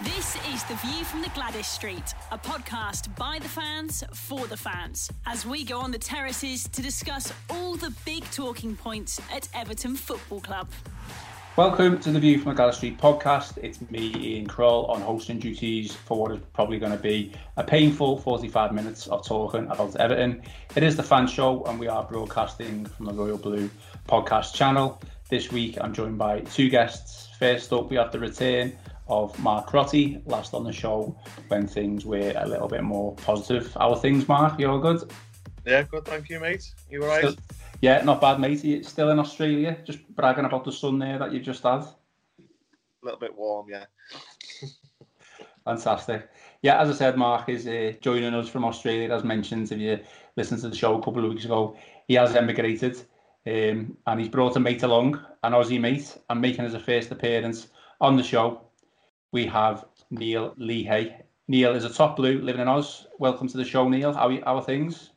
This is The View from the Gwladys Street, a podcast by the fans for the fans, as we go on the terraces to discuss all the big talking points at Everton Football Club. Welcome to the View from the Gwladys Street podcast. It's me, Ian Croll, on hosting duties for what is probably going to be a painful 45 minutes of talking about Everton. It is the fan show, and we are broadcasting from the Royal Blue podcast channel. This week, I'm joined by two guests. First up, we have the return of Mark Crotty, last on the show when things were a little bit more positive. How are things, Mark? You all good? Yeah, good, thank you, mate. You all right? Still, yeah, not bad, mate. You still in Australia? Just bragging about the sun there that you just had? A little bit warm, yeah. Fantastic. Yeah, as I said, Mark is uh, joining us from Australia, as mentioned. If you listened to the show a couple of weeks ago, he has emigrated um, and he's brought a mate along, an Aussie mate, and making his first appearance on the show we have Neil Leahey. Neil is a top blue living in Oz. Welcome to the show, Neil. How are, how are things?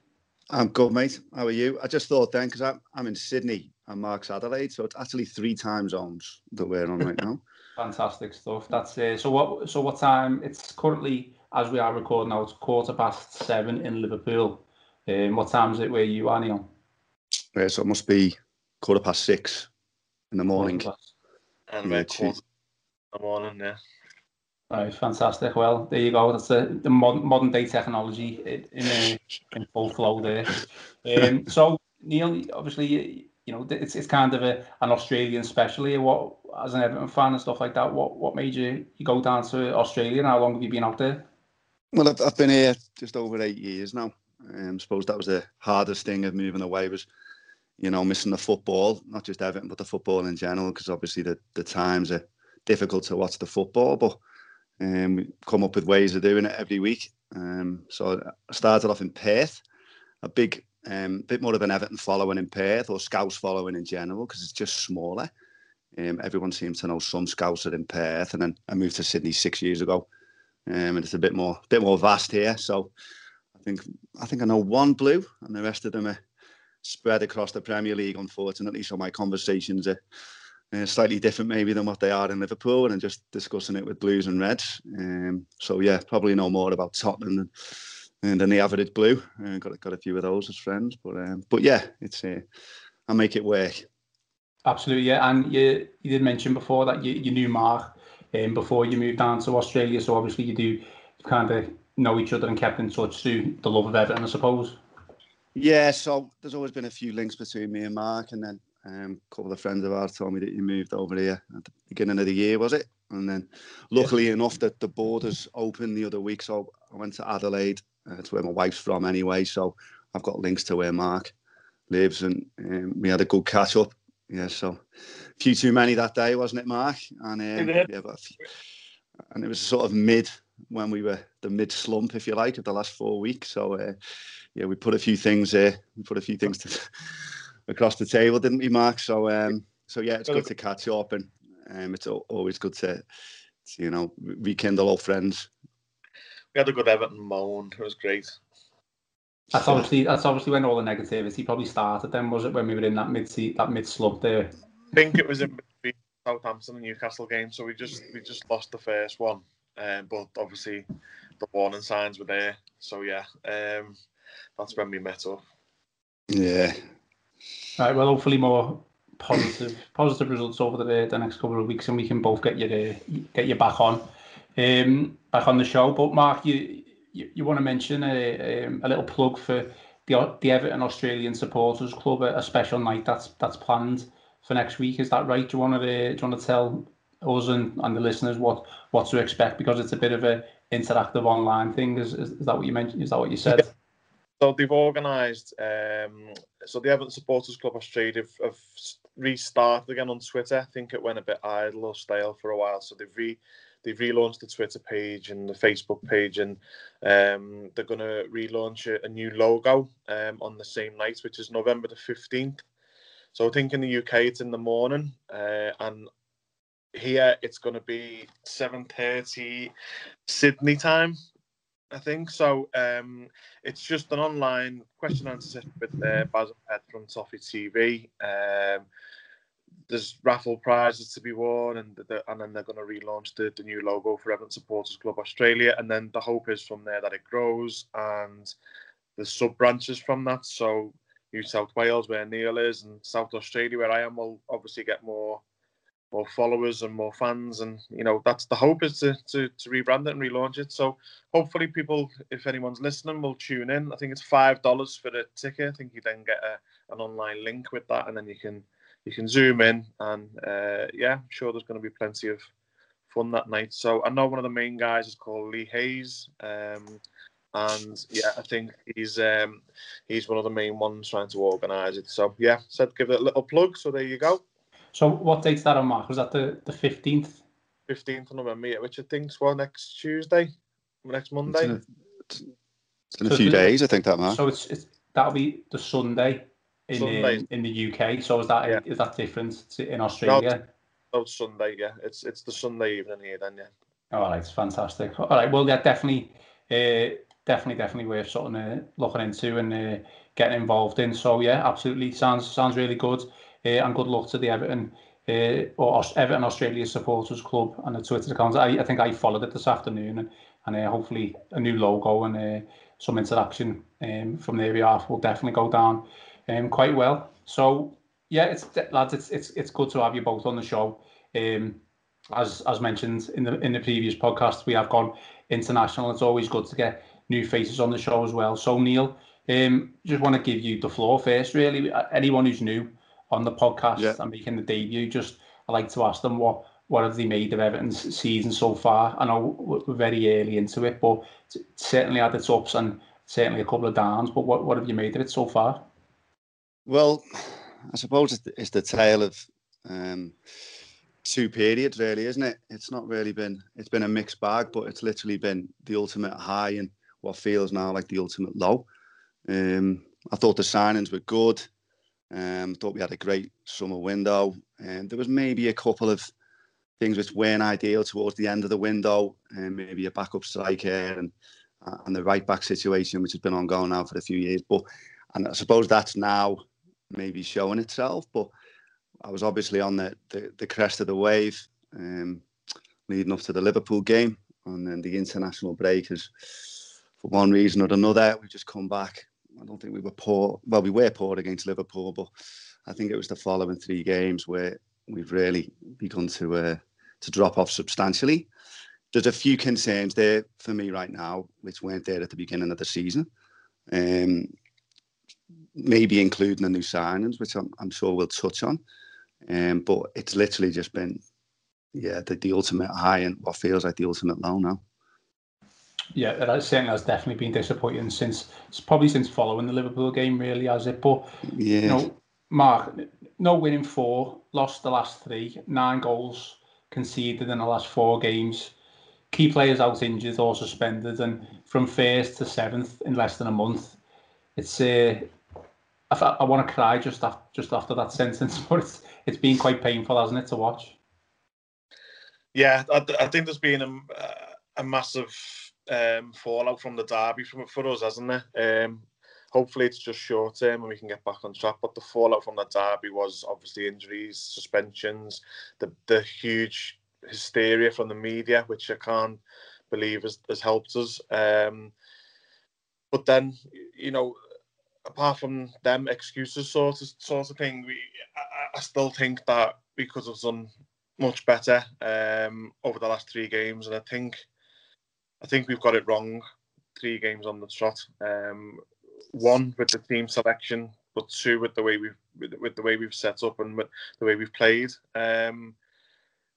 I'm good, mate. How are you? I just thought then, because I'm, I'm in Sydney and Mark's Adelaide, so it's actually three time zones that we're on right now. Fantastic stuff. That's uh, so. What so? What time? It's currently as we are recording now. It's quarter past seven in Liverpool. Um, what time is it where you are, Neil? Yeah, so it must be quarter past six in the morning. And yeah, quarter the morning, yeah. Right, fantastic. Well, there you go. That's the, the modern, modern day technology in, a, in full flow there. Um, so, Neil, obviously, you know, it's it's kind of a, an Australian specialty. What, as an Everton fan and stuff like that, what what made you, you go down to Australia? And how long have you been out there? Well, I've, I've been here just over eight years now. Um, I suppose that was the hardest thing of moving away was, you know, missing the football, not just Everton, but the football in general, because obviously the, the times are difficult to watch the football, but um, we come up with ways of doing it every week. Um, so I started off in Perth, a big, um, bit more of an Everton following in Perth or Scouts following in general because it's just smaller. Um, everyone seems to know some Scouts are in Perth, and then I moved to Sydney six years ago, um, and it's a bit more, bit more vast here. So I think I think I know one blue, and the rest of them are spread across the Premier League. Unfortunately, so my conversations are uh, slightly different maybe than what they are in Liverpool, and just discussing it with Blues and Reds. Um, so yeah, probably know more about Tottenham than, than the average Blue. Uh, got got a few of those as friends, but um, but yeah, it's uh, I make it work. Absolutely, yeah. And you you did mention before that you, you knew Mark um, before you moved down to Australia, so obviously you do kind of know each other and kept in touch through the love of Everton, I suppose. Yeah, so there's always been a few links between me and Mark, and then um, a couple of friends of ours told me that you moved over here at the beginning of the year, was it? And then, luckily yeah. enough, that the borders opened the other week, so I went to Adelaide. Uh, it's where my wife's from anyway, so I've got links to where Mark lives, and um, we had a good catch up. Yeah, so a few too many that day, wasn't it, Mark? And um, yeah, but few, and it was sort of mid when we were the mid slump, if you like, of the last four weeks. So uh, yeah, we put a few things there. We put a few things to across the table, didn't we, Mark? So um, so yeah, it's good to catch up, and um, it's always good to, to, you know rekindle old friends. We had a good Everton moan. It was great. That's obviously that's obviously when all the negativity probably started. Then was it when we were in that mid seat that mid slump there? I think it was in Southampton and Newcastle game. So we just we just lost the first one, um, but obviously the warning signs were there. So yeah, um, that's when we met up. Yeah, Right. Well, hopefully more positive positive results over the, the next couple of weeks, and we can both get you to, get you back on um, back on the show. But Mark, you you, you want to mention a, um, a little plug for the the Everton Australian Supporters Club, a, a, special night that's that's planned for next week. Is that right? Do you want to do you want to tell us and, and the listeners what what to expect because it's a bit of a interactive online thing. Is, is, is that what you mentioned? Is that what you said? So they've organised. Um, so the Everton Supporters Club Australia have, have, restarted again on Twitter. I think it went a bit idle or stale for a while. So they've re they've relaunched the Twitter page and the Facebook page, and um, they're going to relaunch a, a, new logo um, on the same night, which is November the fifteenth. So I think in the UK it's in the morning, uh, and here it's going to be seven thirty Sydney time. I think so. Um, it's just an online question answer session with uh, Basil Head from Toffee TV. Um, there's raffle prizes to be won, and the, and then they're going to relaunch the, the new logo for Everton Supporters Club Australia, and then the hope is from there that it grows and the sub branches from that. So New South Wales, where Neil is, and South Australia, where I am, will obviously get more more followers and more fans, and you know that's the hope is to to, to rebrand it and relaunch it. So hopefully people, if anyone's listening, will tune in. I think it's five dollars for the ticket. I think you then get a, an online link with that, and then you can you can zoom in, and uh, yeah, I'm sure there's going to be plenty of fun that night. So I know one of the main guys is called Lee Hayes. Um, and yeah, I think he's um, he's one of the main ones trying to organise it. So yeah, said give it a little plug. So there you go. So what date's that on, Mark? Was that the the fifteenth? Fifteenth of November, which I think's well next Tuesday, next Monday. It's in a, it's in a so few days, I think that Mark. So it's, it's that'll be the Sunday in Sunday. In, in the UK. So is that yeah. is that different in Australia? No, no, Sunday. Yeah, it's it's the Sunday evening here then. Yeah. All right, it's fantastic. All right, well, yeah, definitely. Uh, definitely, definitely worth sort of uh, looking into and uh, getting involved in. So yeah, absolutely sounds sounds really good. Uh, and good luck to the Everton uh, or Everton Australia Supporters Club and the Twitter accounts. I, I think I followed it this afternoon, and, and uh, hopefully a new logo and uh, some interaction um, from there we will definitely go down um, quite well. So yeah, it's lads, it's it's it's good to have you both on the show. Um, as as mentioned in the in the previous podcast, we have gone international. It's always good to get new faces on the show as well. So Neil, um, just want to give you the floor first. Really, anyone who's new on the podcast yeah. and making the debut, just I like to ask them what what have they made of Everton's season so far. I know we're very early into it, but certainly had its ups and certainly a couple of downs. But what what have you made of it so far? Well, I suppose it's the tale of um, two periods, really, isn't it? It's not really been it's been a mixed bag, but it's literally been the ultimate high and what feels now like the ultimate low. Um, I thought the signings were good. Um, thought we had a great summer window, and there was maybe a couple of things which weren't ideal towards the end of the window, and maybe a backup striker and and the right back situation, which has been ongoing now for a few years. But and I suppose that's now maybe showing itself. But I was obviously on the the, the crest of the wave, um, leading up to the Liverpool game, and then the international break has for one reason or another, we've just come back. I don't think we were poor. Well, we were poor against Liverpool, but I think it was the following three games where we've really begun to uh, to drop off substantially. There's a few concerns there for me right now, which weren't there at the beginning of the season. Um, maybe including the new signings, which I'm, I'm sure we'll touch on. Um, but it's literally just been, yeah, the, the ultimate high and what feels like the ultimate low now. Yeah, that certainly has definitely been disappointing since probably since following the Liverpool game, really, has it? But yeah, you know, Mark, no winning four, lost the last three, nine goals conceded in the last four games, key players out injured or suspended, and from first to seventh in less than a month. It's uh, I, I want to cry just after just after that sentence, but it's it's been quite painful, hasn't it, to watch? Yeah, I, I think there's been a, a massive um, fallout from the derby from for us, hasn't it? Um, hopefully it's just short term and we can get back on track. But the fallout from the derby was obviously injuries, suspensions, the the huge hysteria from the media, which I can't believe has, has helped us. Um, but then, you know, apart from them excuses sort of sort of thing, we I, I still think that we could have done much better um, over the last three games, and I think I think we've got it wrong. Three games on the trot. Um, one with the team selection, but two with the way we've with, with, the way we've set up and with the way we've played. Um,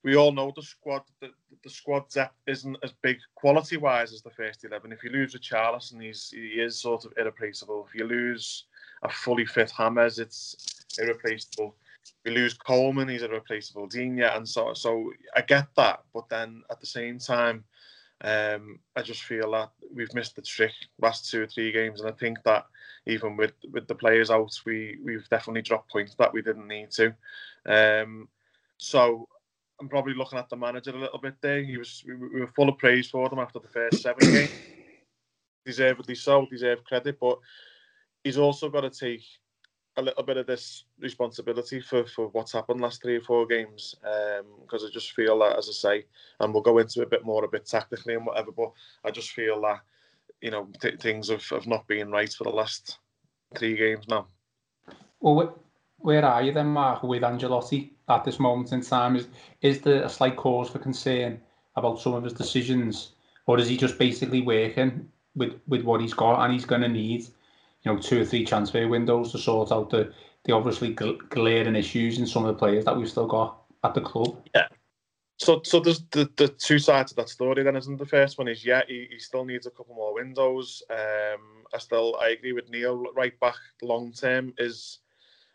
we all know the squad the, the squad depth isn't as big quality wise as the first eleven. If you lose Richarlison, he's he is sort of irreplaceable. If you lose a fully fit James, it's irreplaceable. If you lose Coleman, he's irreplaceable. Digne, and so so I get that, but then at the same time, um, I just feel that we've missed the trick last two or three games, and I think that even with with the players out, we we've definitely dropped points that we didn't need to. Um, so I'm probably looking at the manager a little bit there. He was we, we were full of praise for them after the first seven games. Deservedly so, deserve credit, but he's also got to take a little bit of this responsibility for, for what's happened last three or four games because um, I just feel that, as I say, and we'll go into a bit more a bit tactically and whatever, but I just feel that you know th- things have, have not been right for the last three games now. Well, where are you then, Mark, with Ancelotti at this moment in time? Is is there a slight cause for concern about some of his decisions, or is he just basically working with with what he's got and he's going to need, you know, two or three transfer windows to sort out the the obviously glaring issues in some of the players that we've still got at the club? Yeah. So, so there's the, the two sides of that story. Then, isn't the first one is yeah, he, he still needs a couple more windows. Um, I still I agree with Neil. Right back long term is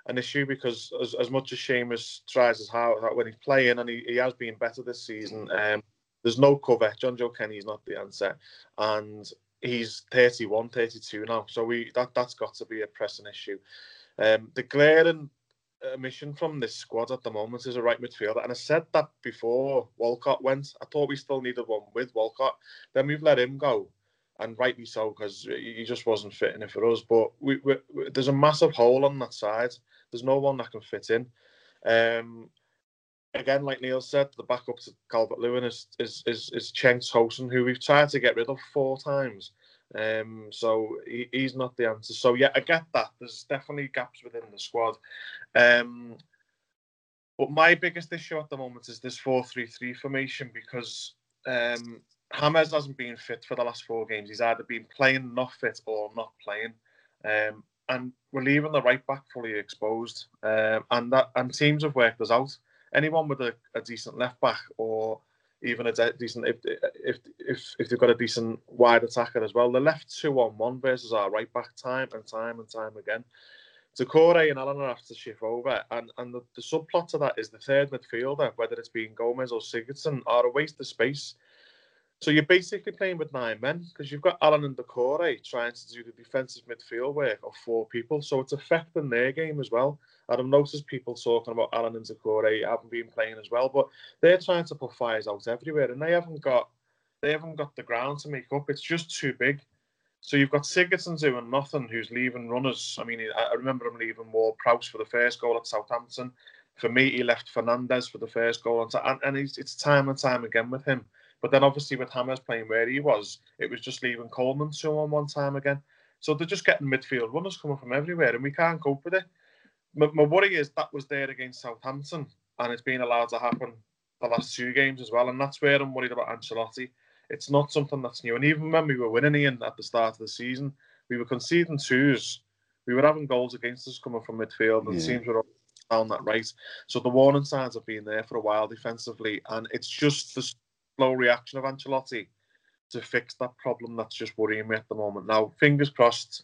an issue because as, as much as Seamus tries as hard when he's playing and he, he has been better this season, um, there's no cover. Jonjoe Kenny is not the answer, and he's 31, 32 now. So we that that's got to be a pressing issue. Um, the glaring omission from this squad at the moment is a right midfielder, and I said that before Walcott went. I thought we still needed one with Walcott. Then we've let him go, and rightly so because he just wasn't fitting it for us. But we, we, we, there's a massive hole on that side. There's no one that can fit in. Um, again, like Neil said, the backup to Calvert Lewin is is is, is Cenk Tosun, who we've tried to get rid of four times. Um, so he, he's not the answer. So yeah, I get that. There's definitely gaps within the squad. Um, but my biggest issue at the moment is this four-three-three formation because um, James hasn't been fit for the last four games. He's either been playing not fit or not playing. Um, and we're leaving the right back fully exposed. Um, and that and teams have worked us out. Anyone with a, a decent left back or even a de- decent if if if if they've got a decent wide attacker as well, they're left two on one versus our right back time and time and time again. Doucouré and Allen have to shift over, and and the, the subplot to that is the third midfielder, whether it's being Gomes or Sigurdsson, are a waste of space. So you're basically playing with nine men because you've got Allen and Doucouré eh, trying to do the defensive midfield work of four people. So it's affecting their game as well. And I've noticed people talking about Allen and Doucouré eh, haven't been playing as well, but they're trying to put fires out everywhere, and they haven't got they haven't got the ground to make up. It's just too big. So you've got Sigurdsson doing nothing, who's leaving runners. I mean, I remember him leaving Ward Prowse for the first goal at Southampton. For me, he left Fernandes for the first goal, and, and it's time and time again with him. But then obviously with James playing where he was, it was just leaving Coleman two on one time again. So they're just getting midfield runners coming from everywhere, and we can't cope with it. My, my worry is that was there against Southampton, and it's been allowed to happen the last two games as well, and that's where I'm worried about Ancelotti. It's not something that's new, and even when we were winning Ian at the start of the season, we were conceding twos. We were having goals against us coming from midfield, and yeah. teams were down that right. So the warning signs have been there for a while defensively, and it's just the slow reaction of Ancelotti to fix that problem that's just worrying me at the moment. Now, fingers crossed,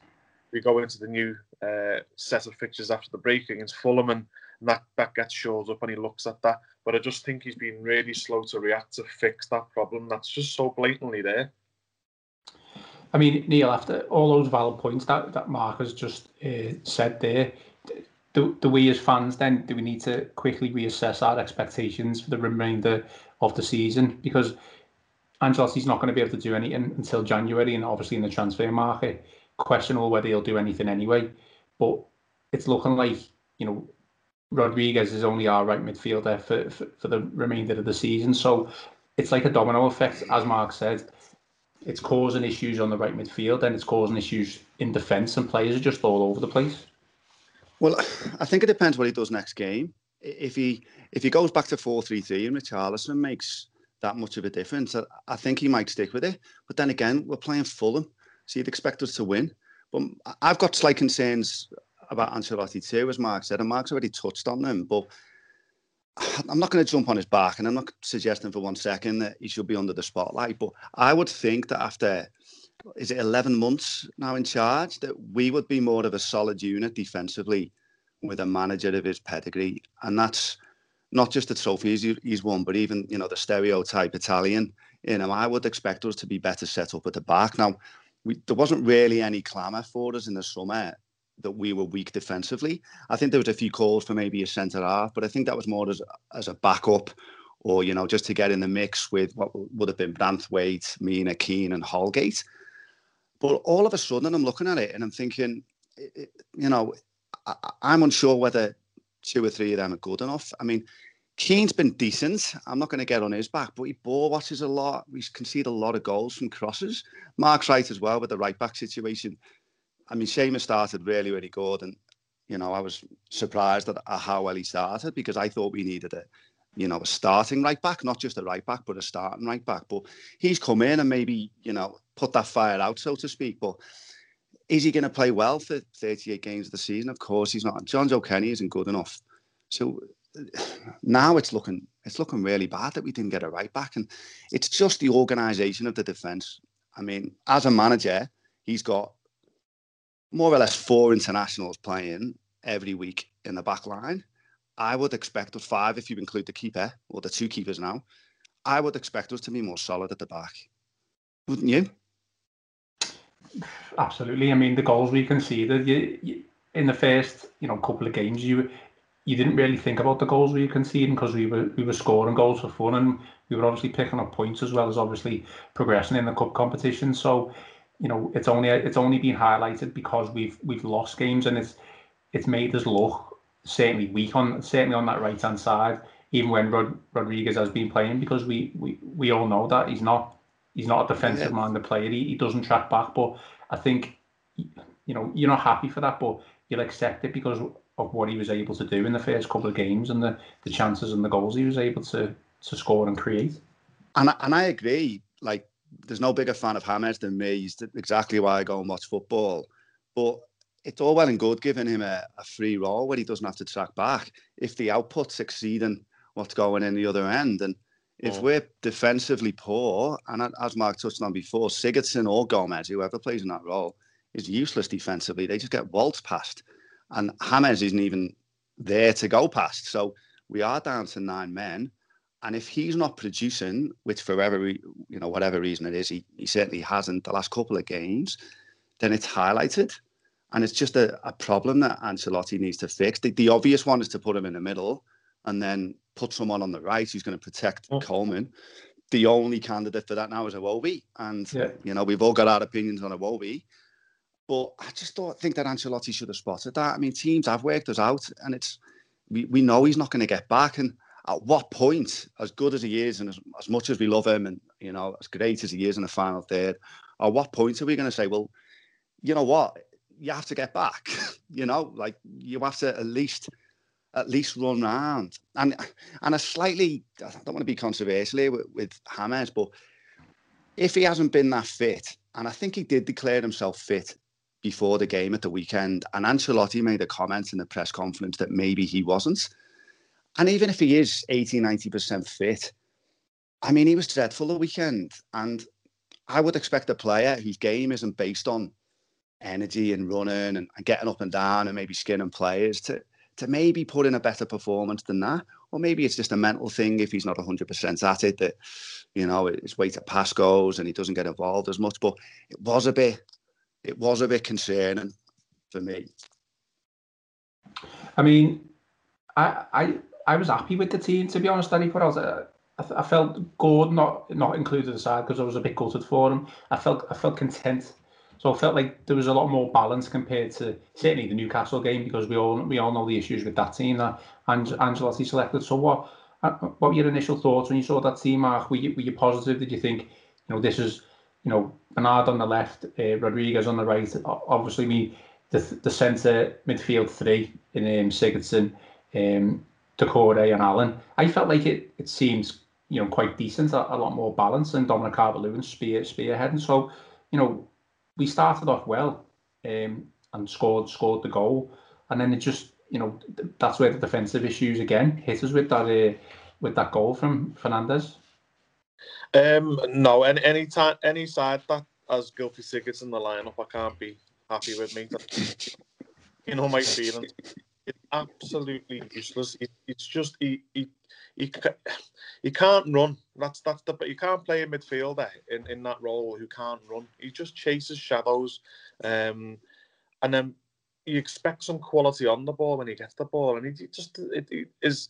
we go into the new uh, set of fixtures after the break against Fulham, and, and that that gets shows up and he looks at that. But I just think he's been really slow to react to fix that problem that's just so blatantly there. I mean, Neil, after all those valid points that, that Mark has just uh, said there, do, do we as fans then do we need to quickly reassess our expectations for the remainder of the season because Ancelotti's not going to be able to do anything until January, and obviously in the transfer market, questionable whether he'll do anything anyway. But it's looking like you know Rodriguez is only our right midfielder for, for, for the remainder of the season. So it's like a domino effect, as Mark said. It's causing issues on the right midfield, and it's causing issues in defence, and players are just all over the place. Well, I think it depends what he does next game. If he if he goes back to four three three and Richarlison makes that much of a difference, I, think he might stick with it. But then again, we're playing Fulham, so you'd expect us to win. But I've got slight concerns about Ancelotti too, as Mark said, and Mark's already touched on them. But I'm not going to jump on his back, and I'm not suggesting for one second that he should be under the spotlight. But I would think that after is it 11 months now in charge that we would be more of a solid unit defensively with a manager of his pedigree? And that's not just the trophies he's won but even you know the stereotype Italian you know I would expect us to be better set up at the back. Now we, there wasn't really any clamour for us in the summer that we were weak defensively. I think there was a few calls for maybe a centre half but I think that was more as, as a backup or you know just to get in the mix with what would have been Branthwaite, Mina, Keane and Holgate but all of a sudden, I'm looking at it and I'm thinking, you know, I, I'm unsure whether two or three of them are good enough. I mean, Keane's been decent. I'm not going to get on his back, but he ball watches a lot. He's conceded a lot of goals from crosses. Mark's right as well with the right back situation. I mean, Seamus started really, really good, and you know, I was surprised at how well he started because I thought we needed a, you know, a starting right back, not just a right back, but a starting right back. But he's come in and maybe, you know, put that fire out, so to speak. But is he going to play well for 38 games of the season? Of course he's not. Jonjoe Kenny isn't good enough. So now it's looking it's looking really bad that we didn't get a right back. And it's just the organisation of the defence. I mean, as a manager, he's got more or less four internationals playing every week in the back line. I would expect us five if you include the keeper or the two keepers now. I would expect us to be more solid at the back. Wouldn't you? Absolutely. I mean, the goals we conceded you, you, in the first, you know, couple of games, you you didn't really think about the goals we were conceding because we were we were scoring goals for fun and we were obviously picking up points as well as obviously progressing in the cup competition. So, you know, it's only it's only been highlighted because we've we've lost games and it's it's made us look certainly weak on certainly on that right hand side, even when Rod, Rodriguez has been playing because we, we we all know that he's not he's not a defensive yeah. minded player. He, he doesn't track back, but I think you know you're not happy for that, but you'll accept it because of what he was able to do in the first couple of games and the, the chances and the goals he was able to to score and create. And and I agree. Like, there's no bigger fan of James than me. He's exactly why I go and watch football. But it's all well and good giving him a, a free role where he doesn't have to track back if the output's exceeding what's going in the other end. And if oh. we're defensively poor, and as Mark touched on before, Sigurdsson or Gomes, whoever plays in that role, is useless defensively. They just get waltzed past. And James isn't even there to go past. So we are down to nine men. And if he's not producing, which for every, you know, whatever reason it is, he, he certainly hasn't the last couple of games, then it's highlighted. And it's just a, a problem that Ancelotti needs to fix. The, the, obvious one is to put him in the middle and then put someone on the right who's going to protect oh. Coleman. The only candidate for that now is Iwobi. And, yeah. you know, we've all got our opinions on Iwobi. But I just don't think that Ancelotti should have spotted that. I mean, teams have worked us out and it's we, we know he's not going to get back. And at what point, as good as he is and as, as much as we love him and, you know, as great as he is in the final third, at what point are we going to say, well, you know what, you have to get back. you know, like you have to at least at least run around. And and a slightly, I don't want to be controversial here with, with James, but if he hasn't been that fit, and I think he did declare himself fit before the game at the weekend, and Ancelotti made a comment in the press conference that maybe he wasn't. And even if he is 80, 90% fit, I mean, he was dreadful the weekend. And I would expect a player whose game isn't based on energy and running and, and getting up and down and maybe skinning players to to maybe put in a better performance than that. Or maybe it's just a mental thing if he's not 100% at it that, you know, his way to pass goes and he doesn't get involved as much. But it was a bit, it was a bit concerning for me. I mean, I I, I was happy with the team, to be honest, Danny, put out. Uh, I, felt good, not not included aside because I was a bit gutted for him. I felt I felt content so I felt like there was a lot more balance compared to certainly the Newcastle game because we all we all know the issues with that team that Ange- Angelotti selected. So what uh, what were your initial thoughts when you saw that team, Mark? Were you, were you positive? Did you think, you know, this is, you know, Bernard on the left, uh, Rodriguez on the right? Obviously, we the the centre midfield three in um, Sigurdsson, um, Doucouré and Allen. I felt like it it seems you know quite decent, a, a lot more balance, and Dominic Calvert-Lewin spear spearheading. So, you know, we started off well um, and scored scored the goal, and then it just you know that's where the defensive issues again hit us with that uh, with that goal from Fernandes. Um, no, any any time any side that has Gylfi Sigurdsson in the lineup, I can't be happy with me. you know my feelings. It's absolutely useless. It, it's just he, he he he can't run. That's that's the but you can't play a midfielder in, in that role who can't run. He just chases shadows, um, and then you expect some quality on the ball when he gets the ball, and he, just it, it is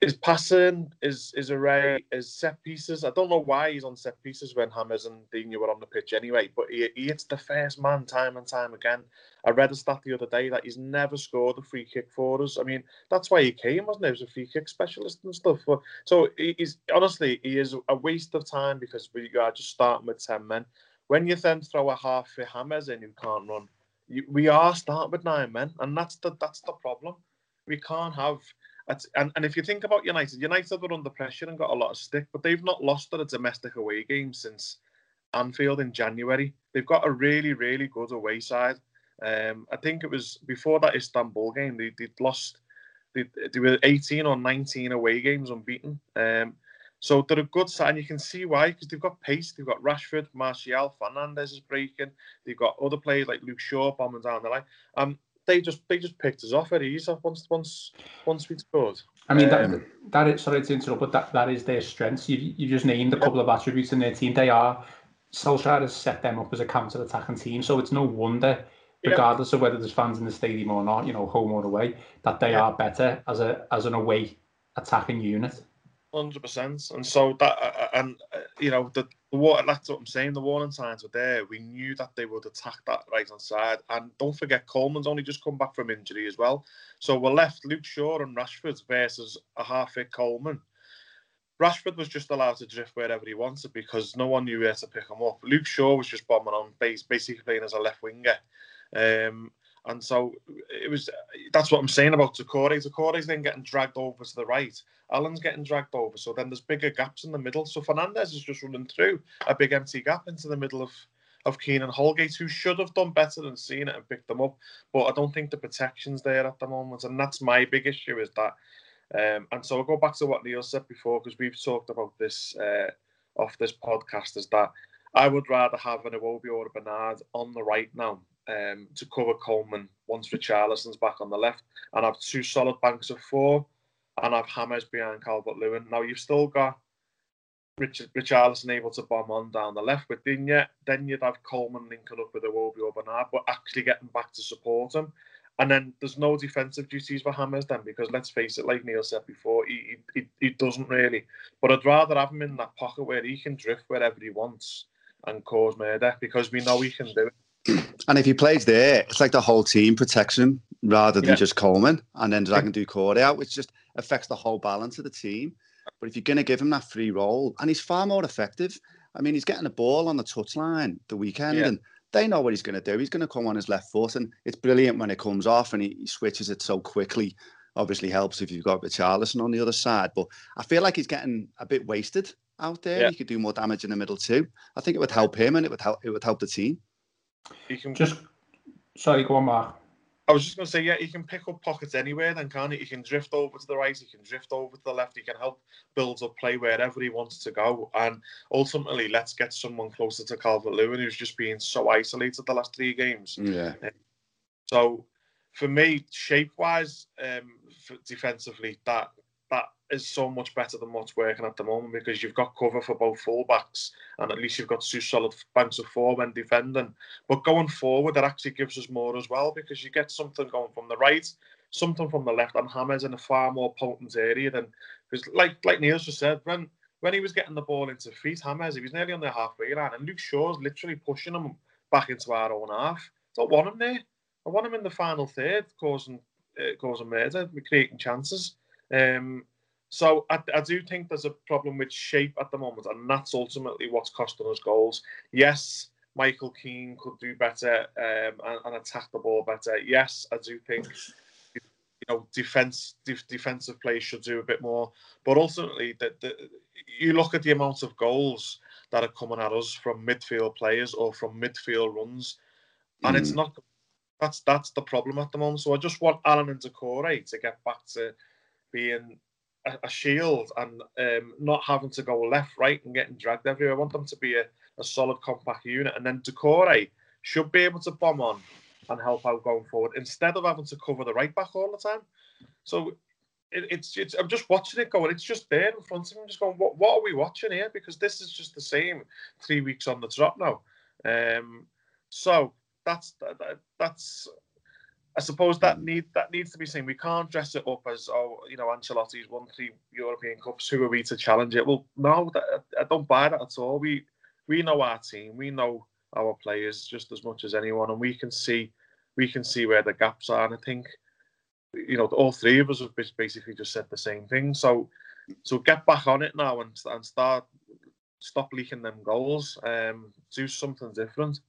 his passing, his his array, his set pieces. I don't know why he's on set pieces when Hames and Digne were on the pitch anyway, but he, he hits the first man time and time again. I read a stat the other day that he's never scored a free kick for us. I mean, that's why he came, wasn't he? He was a free kick specialist and stuff. But, so he's honestly, he is a waste of time because we are just starting with 10 men. When you then throw a half for Hames in who can't run, you, we are starting with nine men, and that's the that's the problem. We can't have and, and if you think about United, United were under pressure and got a lot of stick, but they've not lost at a domestic away game since Anfield in January. They've got a really, really good away side. Um, I think it was before that Istanbul game, they, they'd lost, they, they were 18 or 19 away games unbeaten. Um, so they're a good side. You can see why, because they've got pace. They've got Rashford, Martial, Fernandes is breaking. They've got other players like Luke Shaw bombing down the line. Um, they just they just picked us off at ease once once once we scored. I mean that um, that is sorry to interrupt, but that, that is their strength. You you just named a couple of attributes in their team. They are Solskjaer has set them up as a counter attacking team, so it's no wonder, regardless yeah. of whether there's fans in the stadium or not, you know, home or away, that they yeah. are better as a as an away attacking unit. Hundred percent, and so that uh, uh, and uh, you know the, the water. That's what I'm saying. The warning signs were there. We knew that they would attack that right hand side, and don't forget Coleman's only just come back from injury as well. So we're left Luke Shaw and Rashford versus a half fit Coleman. Rashford was just allowed to drift wherever he wanted because no one knew where to pick him up. Luke Shaw was just bombing on base, basically playing as a left winger. Um, and so it was. That's what I'm saying about Doucouré. Doucouré's then getting dragged over to the right. Allen's getting dragged over. So then there's bigger gaps in the middle. So Fernandes is just running through a big empty gap into the middle of of Keane and Holgate, who should have done better than seen it and picked them up. But I don't think the protection's there at the moment, and that's my big issue. Is that. Um, and so I'll go back to what Neil said before because we've talked about this uh, off this podcast. Is that I would rather have an Iwobi or a Bernard on the right now um, to cover Coleman once Richarlison's back on the left, and I've two solid banks of four, and I've Hames behind Calvert Lewin. Now you've still got Richard Richarlison able to bomb on down the left with Digne. Then you'd have Coleman linking up with Iwobi or Bernard, but actually getting back to support him. And then there's no defensive duties for Hames then, because let's face it, like Neil said before, he, he, he doesn't really. But I'd rather have him in that pocket where he can drift wherever he wants and cause murder, because we know he can do it. And if he plays there, it's like the whole team protects him rather than yeah. just Coleman and then dragging Doucouré out, which just affects the whole balance of the team. But if you're going to give him that free role, and he's far more effective. I mean, he's getting the ball on the touchline the weekend, yeah. and they know what he's going to do. He's going to come on his left foot, and it's brilliant when it comes off and he, he switches it so quickly. Obviously, helps if you've got Richarlison on the other side. But I feel like he's getting a bit wasted out there. Yeah. He could do more damage in the middle too. I think it would help him, and it would help. It would help the team. He can just sorry, go on, Mark. I was just going to say, yeah, he can pick up pockets anywhere. Then can't he? He can drift over to the right. He can drift over to the left. He can help build up play wherever he wants to go. And ultimately, let's get someone closer to Calvert Lewin, who's just been so isolated the last three games. Yeah. So, for me, shape wise, um, defensively, that that is so much better than what's working at the moment because you've got cover for both fullbacks and at least you've got two solid banks of four when defending. But going forward, that actually gives us more as well because you get something going from the right, something from the left, and Hames in a far more potent area than because, like like Neil just said, when when he was getting the ball into feet, Hames, he was nearly on the halfway line, and Luke Shaw's literally pushing him back into our own half. I don't want him there. I want him in the final third, causing uh, causing murder, creating chances. Um, so I, I, do think there's a problem with shape at the moment, and that's ultimately what's costing us goals. Yes, Michael Keane could do better um, and, and, attack the ball better. Yes, I do think you know defense def, defensive play should do a bit more. But ultimately, the, you look at the amount of goals that are coming at us from midfield players or from midfield runs, and mm. it's not. That's that's the problem at the moment. So I just want Allen and Doucouré to get back to being a, a shield and um, not having to go left, right, and getting dragged everywhere. I want them to be a, a solid, compact unit. And then Doucouré should be able to bomb on and help out going forward instead of having to cover the right back all the time. So it, it's, it's I'm just watching it going. It's just there in front of me. I'm just going, what what are we watching here? Because this is just the same three weeks on the trot now. Um, so that's that, that's I suppose that need that needs to be seen. We can't dress it up as oh, you know, Ancelotti's won three European Cups. Who are we to challenge it? Well, no, that, I don't buy that at all. We we know our team, we know our players just as much as anyone, and we can see we can see where the gaps are. And I think you know all three of us have basically just said the same thing. So so get back on it now and and start stop leaking them goals. Um, do something different.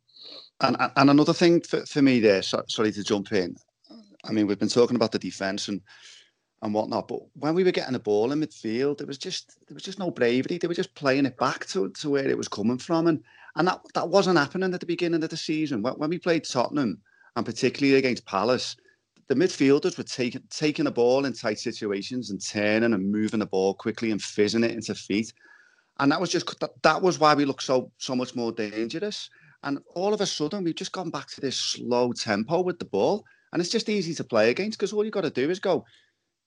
And and another thing for, for me there, so, sorry to jump in. I mean, we've been talking about the defence and and whatnot, but when we were getting the ball in midfield, there was just there was just no bravery. They were just playing it back to, to where it was coming from, and and that that wasn't happening at the beginning of the season. When, when we played Tottenham, and particularly against Palace, the midfielders were taking taking the ball in tight situations and turning and moving the ball quickly and fizzing it into feet, and that was just that, that was why we looked so so much more dangerous. And all of a sudden, we've just gone back to this slow tempo with the ball. And it's just easy to play against because all you've got to do is go,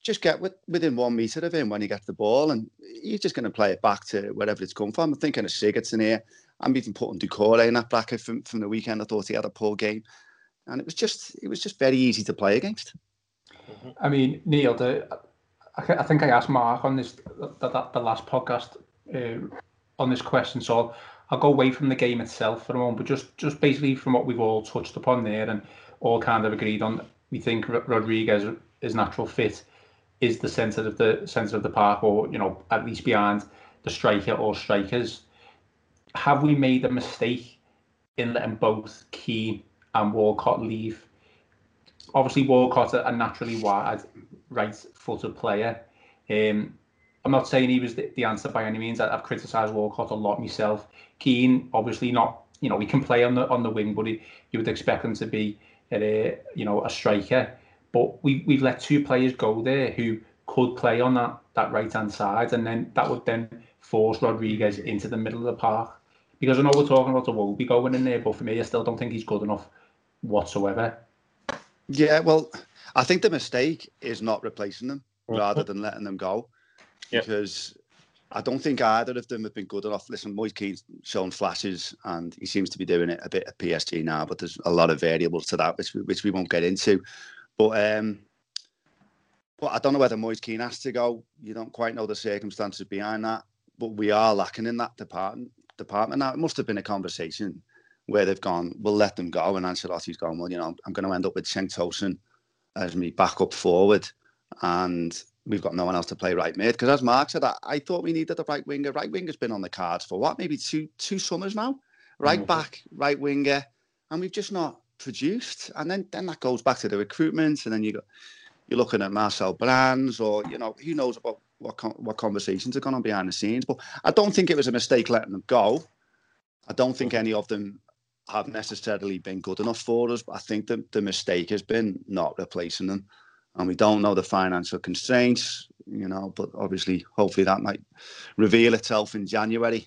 just get with, within one metre of him when he gets the ball. And you're just going to play it back to wherever it's come from. I'm thinking of Sigurdsson here. I'm even putting Doucouré in that bracket from, from the weekend. I thought he had a poor game. And it was just it was just very easy to play against. I mean, Neil, the, I, think I asked Mark on this the, the, the last podcast uh, on this question. So I'll go away from the game itself for a moment, but just just basically from what we've all touched upon there and all kind of agreed on, we think Rodriguez is natural fit is the centre of the centre of the park, or you know at least behind the striker or strikers. Have we made a mistake in letting both Kean and Walcott leave? Obviously, Walcott a naturally wide right-footed player. Um, I'm not saying he was the, the answer by any means. I, have criticised Walcott a lot myself. Kean, obviously not. You know, he can play on the on the wing, but he, you would expect him to be a you know a striker. But we we've let two players go there who could play on that that right hand side, and then that would then force Rodriguez into the middle of the park. Because I know we're talking about Iwobi going in there, but for me, I still don't think he's good enough whatsoever. Yeah, well, I think the mistake is not replacing them rather than letting them go because I don't think either of them have been good enough. Listen, Moise Kean's shown flashes and he seems to be doing it a bit at PSG now, but there's a lot of variables to that, which, which we won't get into. But um, but I don't know whether Moise Kean has to go. You don't quite know the circumstances behind that. But we are lacking in that department. Department now. It must have been a conversation where they've gone. We'll let them go, and Ancelotti's gone. Well, you know, I'm going to end up with Cenk Tosun as me backup forward, and we've got no one else to play right mid. Because as Mark said, I, I, thought we needed a right winger. Right winger's been on the cards for what, maybe two two summers now. Right mm-hmm. back, right winger, and we've just not produced. And then then that goes back to the recruitment, and then you got you're looking at Marcel Brands, or you know who knows about what what conversations are going on behind the scenes. But I don't think it was a mistake letting them go. I don't think any of them have necessarily been good enough for us. But I think the, the mistake has been not replacing them and we don't know the financial constraints, you know, but obviously, hopefully that might reveal itself in January.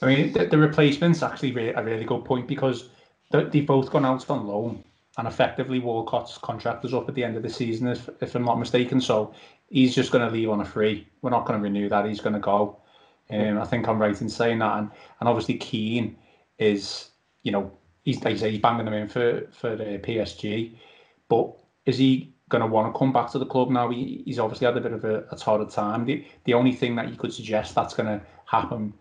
I mean, the, the replacement's actually a really good point because they've both gone out on loan and effectively Walcott's contract is up at the end of the season, if, if I'm not mistaken. So he's just going to leave on a free. We're not going to renew that. He's going to go. Um, I think I'm right in saying that. And, and obviously Kean is, you know, he's like say, he's banging them in for for the PSG. But is he going to want to come back to the club now. He, he's obviously had a bit of a, a torrid time. The, the only thing that you could suggest that's going to happen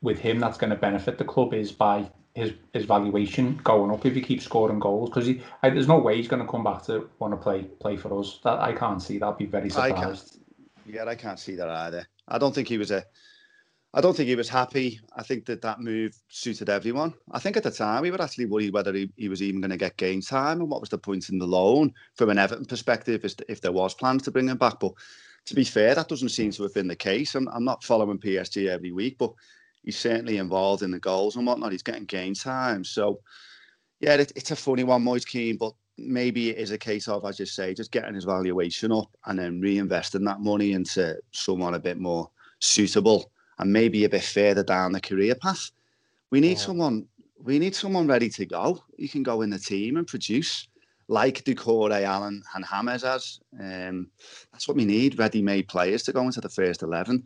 with him that's going to benefit the club is by his his valuation going up if he keeps scoring goals because there's no way he's going to come back to want to play play for us. That I can't see. That'd be very surprised. I yeah, I can't see that either. I don't think he was a I don't think he was happy. I think that that move suited everyone. I think at the time we were actually worried whether he, he was even going to get game time and what was the point in the loan from an Everton perspective if, if there was plans to bring him back. But to be fair, that doesn't seem to have been the case. I'm, I'm not following PSG every week, but he's certainly involved in the goals and whatnot. He's getting game time. So, yeah, it, it's a funny one, Moise Kean, but maybe it is a case of, as you say, just getting his valuation up and then reinvesting that money into someone a bit more suitable and maybe a bit further down the career path. We need yeah. someone. We need someone ready to go. You can go in the team and produce, like Doucouré, Allen, and James has. Um, that's what we need: ready-made players to go into the first eleven.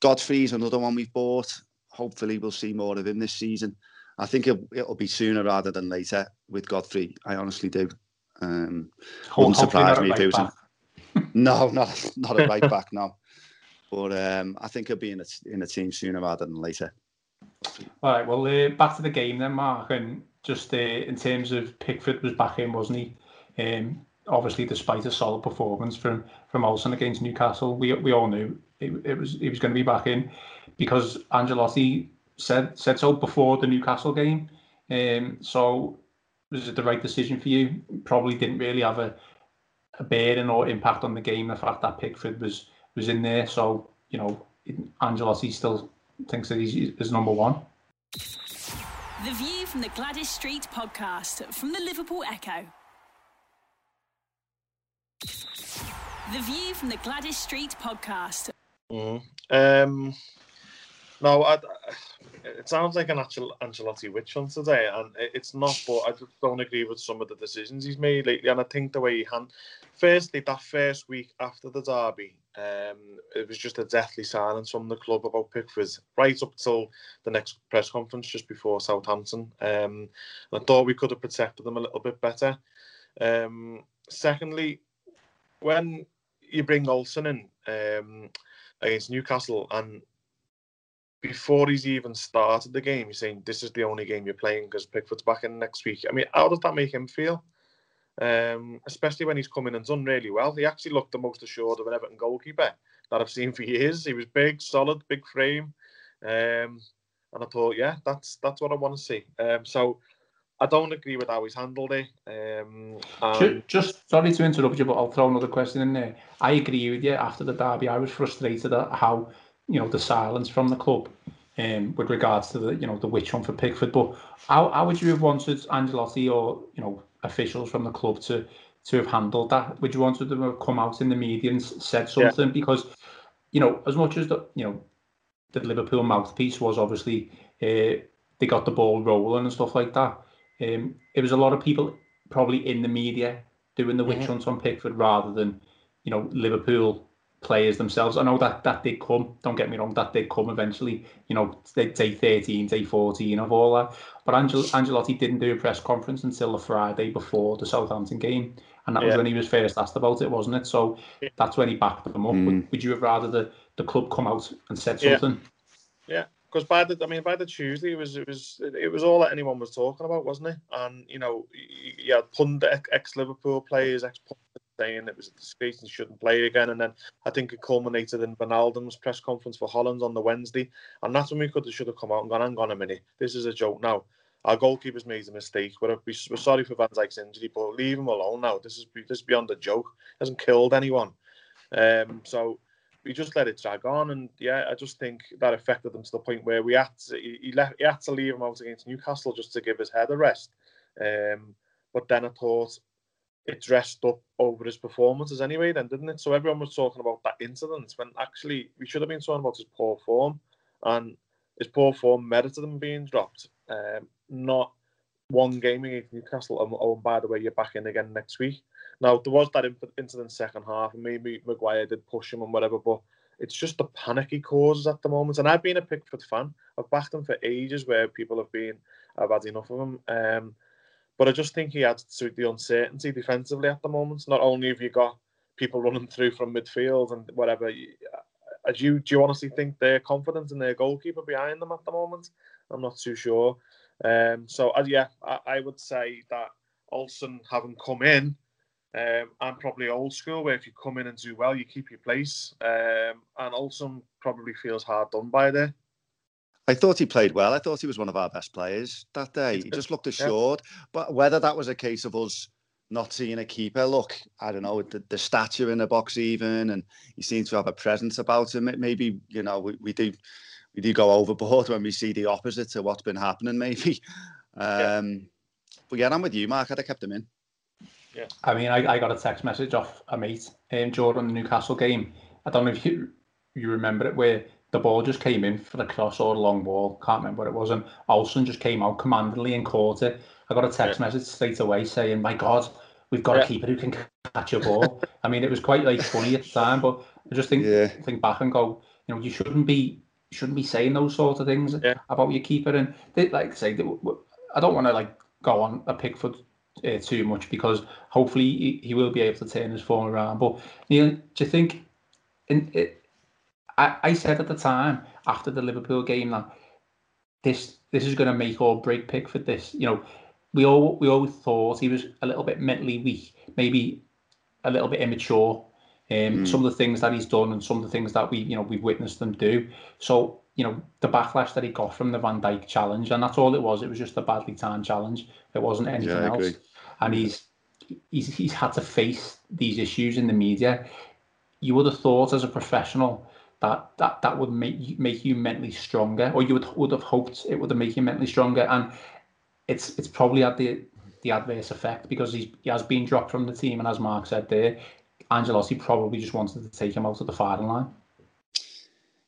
Godfrey's another one we've bought. Hopefully, we'll see more of him this season. I think it'll, it'll be sooner rather than later with Godfrey. I honestly do. Um, wouldn't surprise me if was. No, not not a right back. No, but um, I think he'll be in a in a team sooner rather than later. All right. Well, uh, back to the game then, Mark, and just uh, in terms of Pickford was back in, wasn't he? Um, obviously, despite a solid performance from from Olsen against Newcastle, we we all knew it, it was he was going to be back in because Ancelotti said said so before the Newcastle game. Um, so was it the right decision for you? Probably didn't really have a, a bearing or impact on the game. The fact that Pickford was was in there, so you know Ancelotti still thinks that he's is number one. The view from the Gwladys Street podcast from the Liverpool Echo. The view from the Gwladys Street podcast. Mm. Um, no, I, it sounds like an Ancelotti witch hunt today, and it's not. But I just don't agree with some of the decisions he's made lately, and I think the way he hand. Firstly, that first week after the derby, um, it was just a deathly silence from the club about Pickford, right up till the next press conference just before Southampton. Um, I thought we could have protected them a little bit better. Um, secondly, when you bring Olsen in um, against Newcastle and before he's even started the game, he's saying this is the only game you're playing because Pickford's back in next week. I mean, how does that make him feel? Um, especially when he's come in and done really well. He actually looked the most assured of an Everton goalkeeper that I've seen for years. He was big, solid, big frame, um, and I thought, yeah, that's that's what I want to see. Um, so I don't agree with how he's handled it. Um, just, just, sorry to interrupt you, but I'll throw another question in there. I agree with you. After the derby, I was frustrated at how you know the silence from the club um, with regards to the you know the witch hunt for Pickford. But how, how would you have wanted Ancelotti or you know officials from the club to to have handled that? Would you want them to have come out in the media and said something? Yeah. Because you know as much as the you know the Liverpool mouthpiece was obviously uh, they got the ball rolling and stuff like that. Um, it was a lot of people probably in the media doing the witch mm-hmm. hunt on Pickford rather than you know Liverpool players themselves. I know that that did come. Don't get me wrong, that did come eventually. You know, day 13, day 14 of all that. But Angel, Ancelotti didn't do a press conference until the Friday before the Southampton game, and that yeah. was when he was first asked about it, wasn't it? So that's when he backed them up. Mm. Would, would, you have rather the, the club come out and said something? Yeah. yeah. Because by the, I mean, by the Tuesday, it was, it was, it was all that anyone was talking about, wasn't it? And you know, you had pundit, ex-Liverpool players, ex saying it was a disgrace and shouldn't play again. And then I think it culminated in Wijnaldum's press conference for Holland on the Wednesday. And that's when we could have should have come out and gone, hang on a minute, this is a joke now. Our goalkeeper's made a mistake. We're, we're sorry for Van Dijk's injury, but leave him alone now. This is this is beyond a joke. He hasn't killed anyone. Um, so we just let it drag on, and yeah, I just think that affected them to the point where we had to, he, he, left, he had to leave him out against Newcastle just to give his head a rest. Um, but then I thought it dressed up over his performances anyway, then didn't it? So everyone was talking about that incident when actually we should have been talking about his poor form, and his poor form merited him being dropped. Um, not one game against Newcastle. And, oh, and by the way, you're back in again next week. Now there was that incident second half, and maybe Maguire did push him and whatever, but it's just the panic he causes at the moment. And I've been a Pickford fan. I've backed him for ages, where people have been, I've had enough of him. Um, but I just think he adds to the uncertainty defensively at the moment. Not only have you got people running through from midfield and whatever, uh, do you, do you honestly think they're confident in their goalkeeper behind them at the moment? I'm not too sure. Um, so uh, yeah, I, I, would say that Olsen having come in, um, probably old school where if you come in and do well, you keep your place. Um, and Olsen probably feels hard done by there. I thought he played well. I thought he was one of our best players that day. He just looked assured. Yeah. But whether that was a case of us not seeing a keeper, look, I don't know, the, the stature in the box even, and he seems to have a presence about him. Maybe, you know, we, we do we do go overboard when we see the opposite to what's been happening, maybe. Um, yeah. But yeah, I'm with you, Mark. I'd have kept him in. Yeah. I mean, I, I got a text message off a mate, um, Jordan, the Newcastle game. I don't know if you you remember it, where the ball just came in for the cross or the long ball. Can't remember what it was. And Olsen just came out commandingly and caught it. I got a text yeah. message straight away saying, "My God, we've got yeah. a keeper who can catch a ball." I mean, it was quite like funny at the time, but I just think yeah. think back and go, you know, you shouldn't be shouldn't be saying those sort of things yeah. about your keeper. And they, like I say, they, I don't want to like go on a Pickford uh, too much because hopefully he, he, will be able to turn his form around. But Neil, do you think? In it, I, I said at the time after the Liverpool game that this this is going to make or break Pickford. This you know we all we all thought he was a little bit mentally weak, maybe a little bit immature. Um, mm. Some of the things that he's done and some of the things that we you know we've witnessed them do. So you know the backlash that he got from the Van Dijk challenge, and that's all it was. It was just a badly timed challenge. It wasn't anything yeah, else. And he's he's he's had to face these issues in the media. You would have thought as a professional that that that would make you, make you mentally stronger, or you would would have hoped it would have made you mentally stronger. And it's it's probably had the the adverse effect because he has been dropped from the team, and as Mark said there, Ancelotti probably just wanted to take him out of the firing line.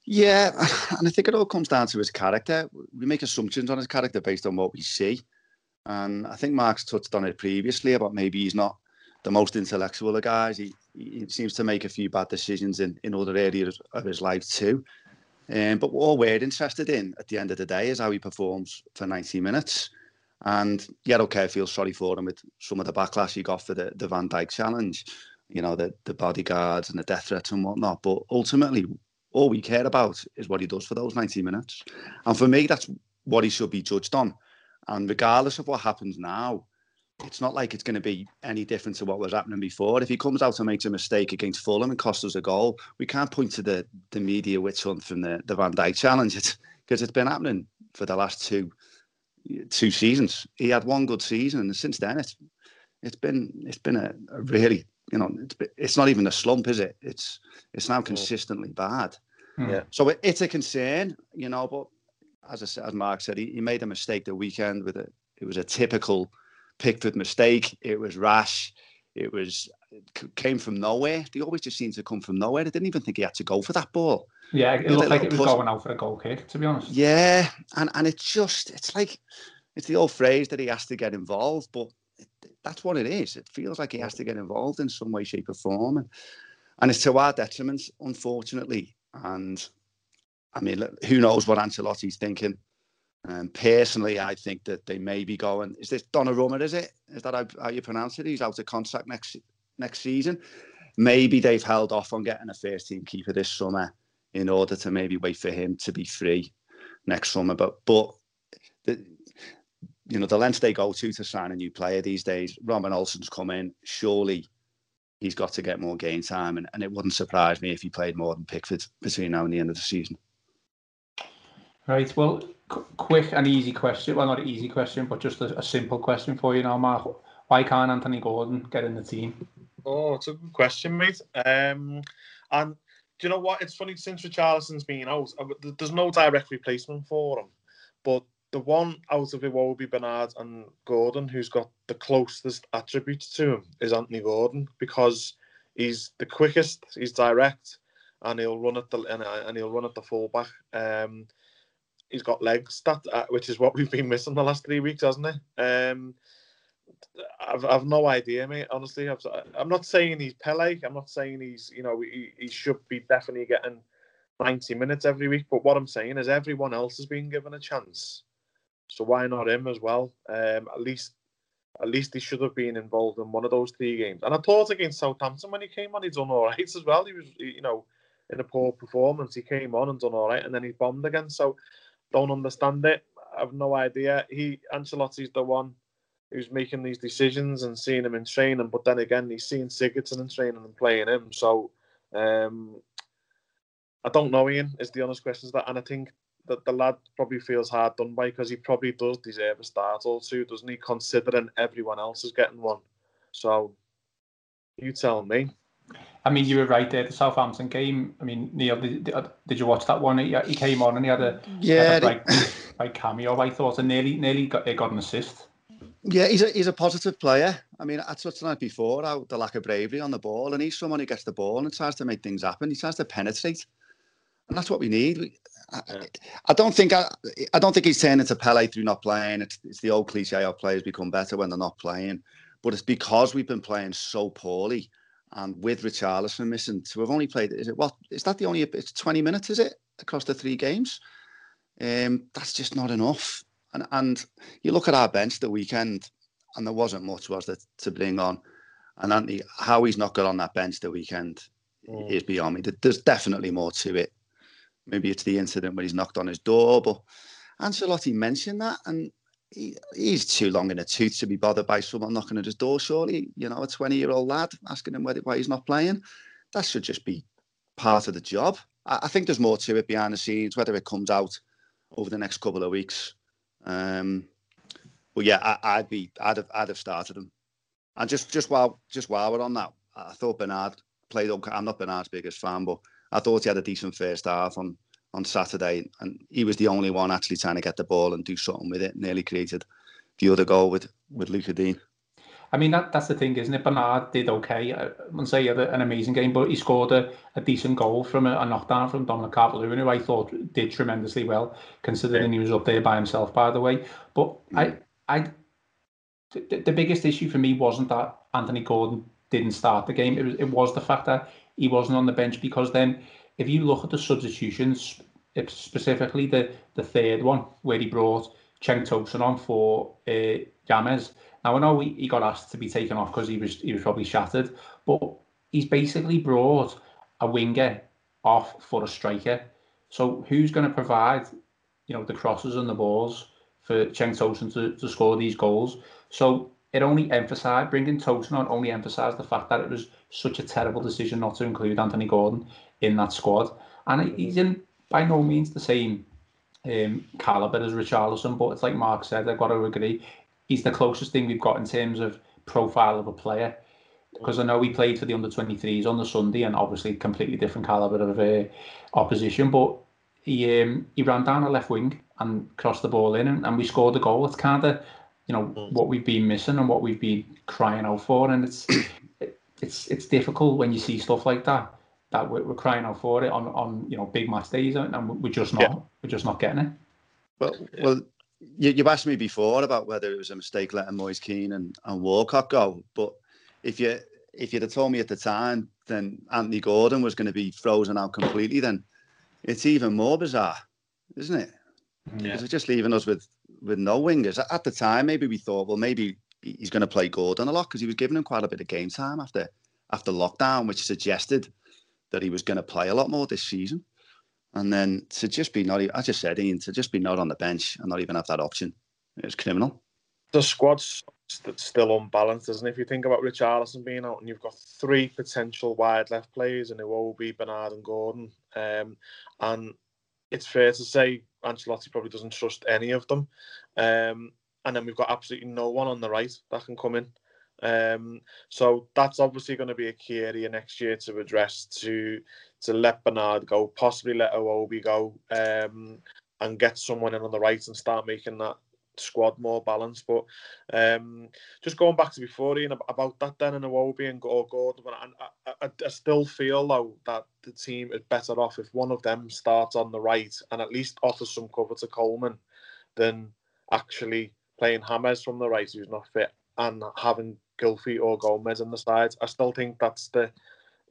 Yeah, and I think it all comes down to his character. We make assumptions on his character based on what we see. And I think Mark's touched on it previously about maybe he's not the most intellectual of guys. He, he seems to make a few bad decisions in, in other areas of his life too. Um, but all we're interested in at the end of the day is how he performs for 90 minutes. And yeah, okay, I feel sorry for him with some of the backlash he got for the, the Van Dijk challenge, you know, the, the bodyguards and the death threats and whatnot. But ultimately, all we care about is what he does for those 90 minutes. And for me, that's what he should be judged on. And regardless of what happens now, it's not like it's going to be any different to what was happening before. If he comes out and makes a mistake against Fulham and costs us a goal, we can't point to the, the media witch hunt from the, the Van Dijk challenge because it's, it's been happening for the last two two seasons. He had one good season, and since then it's it's been it's been a, a really you know it's it's not even a slump, is it? It's it's now consistently bad. Hmm. Yeah. So it, it's a concern, you know. But as I said, as Mark said, he, he made a mistake the weekend with it. It was a typical Pickford mistake. It was rash. It was it came from nowhere. They always just seem to come from nowhere. I didn't even think he had to go for that ball. Yeah, it looked like it was push. going out for a goal kick, to be honest. Yeah, and and it's just it's like it's the old phrase that he has to get involved, but it, that's what it is. It feels like he has to get involved in some way, shape, or form, and, and it's to our detriment, unfortunately. And I mean, who knows what Ancelotti's thinking? Um, personally, I think that they may be going. Is this Donnarumma? Is it? Is that how, how you pronounce it? He's out of contract next next season. Maybe they've held off on getting a first team keeper this summer in order to maybe wait for him to be free next summer. But but the, you know the lengths they go to to sign a new player these days. Robin Olsen's come in. Surely he's got to get more game time, and, and it wouldn't surprise me if he played more than Pickford between now and the end of the season. Right. Well, quick and easy question. Well, not an easy question, but just a, a, simple question for you now, Mark. Why can't Anthony Gordon get in the team? Oh, it's a good question, mate. Um, and do you know what? It's funny since Richarlison's been out, there's no direct replacement for him. But the one out of Iwobi, Bernard, and Gordon who's got the closest attributes to him is Anthony Gordon because he's the quickest, he's direct, and he'll run at the and, uh, he'll run at the fullback. Um, he's got legs that uh, which is what we've been missing the last three weeks, hasn't he? Um, I've, I've no idea, mate. Honestly, i am not saying he's Pele. I'm not saying he's, you know, he, he should be definitely getting 90 minutes every week. But what I'm saying is everyone else has been given a chance. So why not him as well? Um, at least, at least he should have been involved in one of those three games. And I thought against Southampton when he came on, he done all right as well. He was, you know, in a poor performance. He came on and done all right, and then he bombed again. So don't understand it. I have no idea. He Ancelotti's the one who's making these decisions and seeing him in training. But then again, he's seeing Sigurdsson in training and playing him. So um, I don't know, Ian, is the honest question. That, and I think that the lad probably feels hard done by because he probably does deserve a start or two, doesn't he? Considering everyone else is getting one. So you tell me. I mean, you were right there. The Southampton game. I mean, Neil, did, uh, did you watch that one? He, uh, he came on and he had a yeah, had a bright, bright cameo. I thought, and nearly nearly got, got an assist. Yeah, he's a he's a positive player. I mean, I touched on it before, how the lack of bravery on the ball, and he's someone who gets the ball and tries to make things happen. He tries to penetrate, and that's what we need. I, I don't think I, I don't think he's turning to Pele through not playing. It's, it's the old cliche of players become better when they're not playing, but it's because we've been playing so poorly, and with Richarlison missing, to have only played is it what is that the only it's twenty minutes is it across the three games? Um, that's just not enough. And, and you look at our bench the weekend, and there wasn't much was there to bring on. And Anthony, how he's not got on that bench the weekend mm. is beyond me. There's definitely more to it. Maybe it's the incident when he's knocked on his door, but Ancelotti mentioned that, and he, he's too long in a tooth to be bothered by someone knocking at his door. Surely, you know, a 20 year old lad asking him why, why he's not playing. That should just be part of the job. I, I, think there's more to it behind the scenes, whether it comes out over the next couple of weeks. Um, but yeah, I, would be, I'd have, I'd have started him. And just, just while, just while we're on that, I thought Bernard played. I'm not Bernard's biggest fan, but I thought he had a decent first half on on Saturday, and he was the only one actually trying to get the ball and do something with it. Nearly created the other goal with with Lucas Digne. I mean, that, that's the thing, isn't it? Bernard did okay. I wouldn't say he had an amazing game, but he scored a, a decent goal from a, a knockdown from Dominic Calvert-Lewin, who I thought did tremendously well, considering he was up there by himself, by the way. But I, I, the, the biggest issue for me wasn't that Anthony Gordon didn't start the game. It was, it was the fact that he wasn't on the bench because then if you look at the substitutions, specifically the, the third one where he brought Cenk Tosun on for uh, James. Now I know he, he got asked to be taken off because he was he was probably shattered, but he's basically brought a winger off for a striker. So who's going to provide, you know, the crosses and the balls for Cenk Tosun to, to score these goals? So it only emphasised bringing Tosun on only emphasised the fact that it was such a terrible decision not to include Anthony Gordon in that squad. And he's in by no means the same um, caliber as Richarlison, but it's like Mark said, I've got to agree. He's the closest thing we've got in terms of profile of a player. Because I know he played for the under 23s on the Sunday, and obviously completely different caliber of uh, opposition. But he um, he ran down a left wing and crossed the ball in, and, and we scored a goal. It's kind of you know mm. what we've been missing and what we've been crying out for, and it's it's it's difficult when you see stuff like that that we're, we're crying out for it on on you know big match days, and we're just not yeah. we're just not getting it. Well, well, you, you asked me before about whether it was a mistake letting Moise Kean and, and Walcott go, but if you if you'd have told me at the time, then Anthony Gordon was going to be frozen out completely, then it's even more bizarre, isn't it? Yeah. Because it's just leaving us with with no wingers. At the time, maybe we thought, well, maybe he's going to play Gordon a lot because he was giving him quite a bit of game time after after lockdown, which suggested that he was going to play a lot more this season. And then to just be not, I just said, Ian, to just be not on the bench and not even have that option, it's criminal. The squad's still unbalanced, isn't it? If you think about Richarlison being out and you've got three potential wide left players and it will be Bernard and Gordon. Um, and it's fair to say Ancelotti probably doesn't trust any of them. Um, and then we've got absolutely no one on the right that can come in. Um, so that's obviously going to be a key area next year to address to to let Bernard go, possibly let Iwobi go, um, and get someone in on the right and start making that squad more balanced. But um, just going back to before Ian about that then and Iwobi and Gordon, I, I, I still feel though that the team is better off if one of them starts on the right and at least offers some cover to Coleman than actually playing Hames from the right who's not fit and having Gylfi or Gomes on the sides. I still think that's the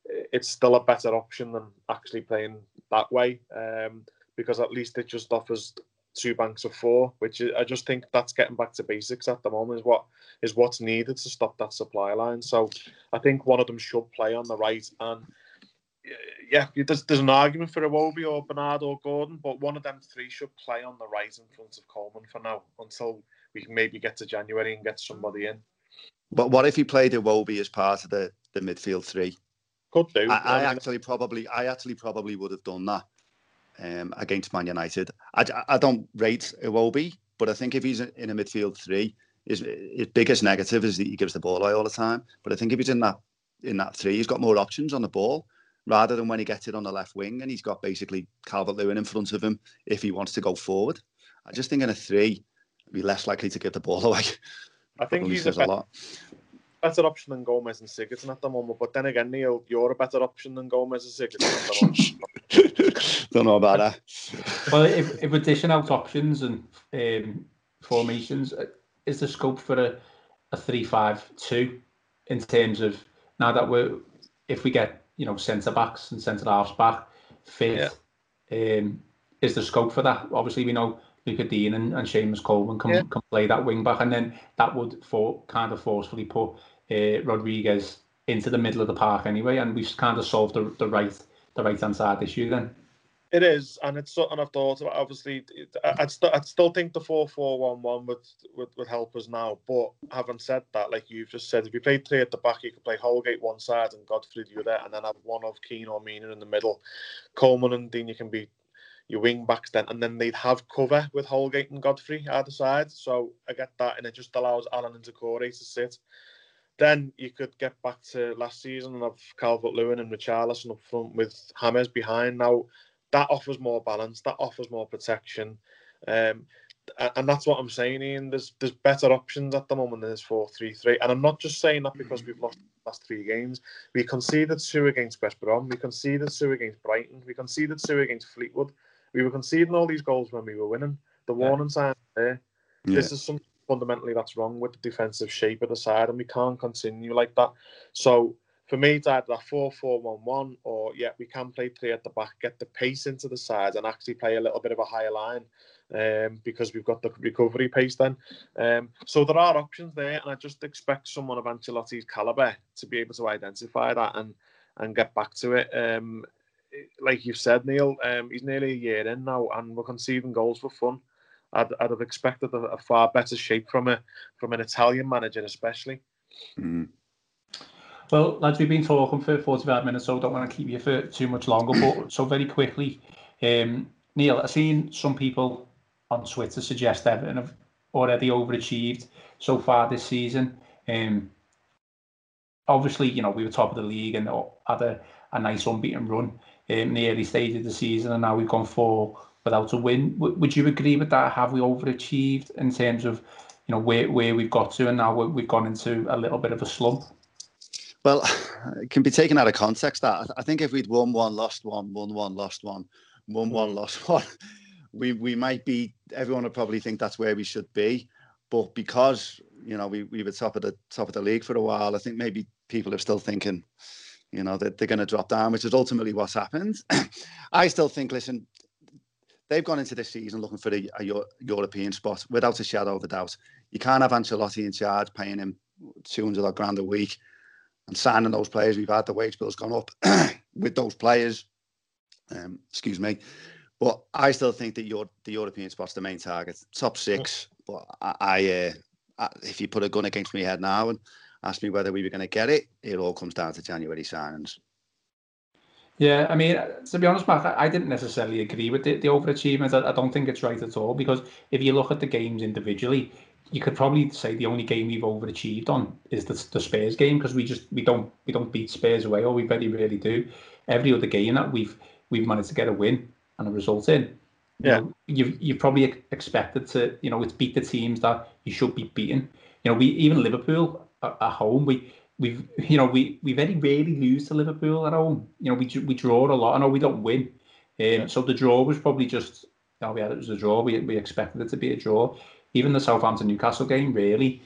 it's still a better option than actually playing that way um, because at least it just offers two banks of four, which I just think that's getting back to basics at the moment is what is what's needed to stop that supply line. So I think one of them should play on the right and yeah, there's, there's an argument for Iwobi or Bernard or Gordon, but one of them three should play on the right in front of Coleman for now until we can maybe get to January and get somebody in. But what if he played Iwobi as part of the, the midfield three? Could do. I, I actually probably I actually probably would have done that um, against Man United. I, I don't rate Iwobi, but I think if he's in a midfield three, his, his biggest negative is that he gives the ball away all the time. But I think if he's in that in that three, he's got more options on the ball rather than when he gets it on the left wing and he's got basically Calvert Lewin in front of him if he wants to go forward. I just think in a three, be less likely to give the ball away. I think he's a, better, a lot. better option than Gomes and Sigurdsson at the moment. But then again, Neil, you're a better option than Gomes and Sigurdsson. Don't know about that. Well, if, if we're dishing out options and um, formations, uh, is the scope for a, a three-five-two in terms of now that we're if we get you know centre backs and centre halves back fit, yeah. um, is the scope for that? Obviously, we know Luca Digne and, and Seamus Coleman can, yeah. can play that wing back, and then that would for kind of forcefully put uh, Rodriguez into the middle of the park anyway, and we've kind of solved the, the right the right hand side issue then. It is, and it's something I've thought about. Obviously, I'd, st- I'd still think the 4 4 1 1 would, would, would help us now. But having said that, like you've just said, if you play three at the back, you could play Holgate one side and Godfrey the other, and then have one of Keane or Mina in the middle. Coleman and Dean, you can be your wing backs then, and then they'd have cover with Holgate and Godfrey either side. So I get that, and it just allows Allan and Doucouré to sit. Then you could get back to last season and have Calvert Lewin and Richarlison up front with Hames behind. Now, that offers more balance, that offers more protection. Um, and that's what I'm saying, Ian. There's there's better options at the moment than this 4 3 3. And I'm not just saying that because we've lost the last three games. We conceded two against West Brom, we conceded two against Brighton, we conceded two against Fleetwood. We were conceding all these goals when we were winning. The warning yeah. signs there. Yeah. This is something fundamentally that's wrong with the defensive shape of the side, and we can't continue like that. So for me, it's either that 4 4 1 1 or, yeah, we can play three at the back, get the pace into the side, and actually play a little bit of a higher line um, because we've got the recovery pace then. Um, so there are options there, and I just expect someone of Ancelotti's calibre to be able to identify that and and get back to it. Um, like you've said, Neil, um, he's nearly a year in now, and we're conceding goals for fun. I'd, I'd have expected a, a, far better shape from a from an Italian manager, especially. Mm. Well, lads, we've been talking for 45 minutes, so I don't want to keep you for too much longer. But so very quickly, um, Neil, I've seen some people on Twitter suggest Everton have already overachieved so far this season. Um, obviously, you know, we were top of the league and had a, a nice unbeaten run in the early stage of the season, and now we've gone four without a win. W- would you agree with that? Have we overachieved in terms of, you know, where, where we've got to, and now we've gone into a little bit of a slump? Well, it can be taken out of context. That I think if we'd won one, lost one, won one, lost one, won one, hmm. lost one, we we might be. Everyone would probably think that's where we should be. But because you know we, we were top of the top of the league for a while, I think maybe people are still thinking, you know, that they're going to drop down, which is ultimately what's happened. I still think, listen, they've gone into this season looking for a, a, European spot without a shadow of a doubt. You can't have Ancelotti in charge, paying him 200 grand a week and signing those players. We've had the wage bills gone up with those players. Um, excuse me. But I still think that your the European spot's the main target, top six. But I, I, uh, I, Uh, if you put a gun against my head now and ask me whether we were going to get it, it all comes down to January signings. Yeah, I mean, to be honest, Mark, I didn't necessarily agree with the, the overachievement. I, I don't think it's right at all because if you look at the games individually, you could probably say the only game we've overachieved on is the, the Spurs game because we just we don't we don't beat Spurs away or we very rarely do. Every other game that we've we've managed to get a win and a result in. Yeah, you know, you've you probably expected to you know it's beat the teams that you should be beating. You know, we even Liverpool at, at home we we've you know we we very rarely lose to Liverpool at home. You know, we we draw a lot. I know we don't win. Um, yeah. So the draw was probably just you know, we had it was a draw. We we expected it to be a draw even the Southampton Newcastle game, really,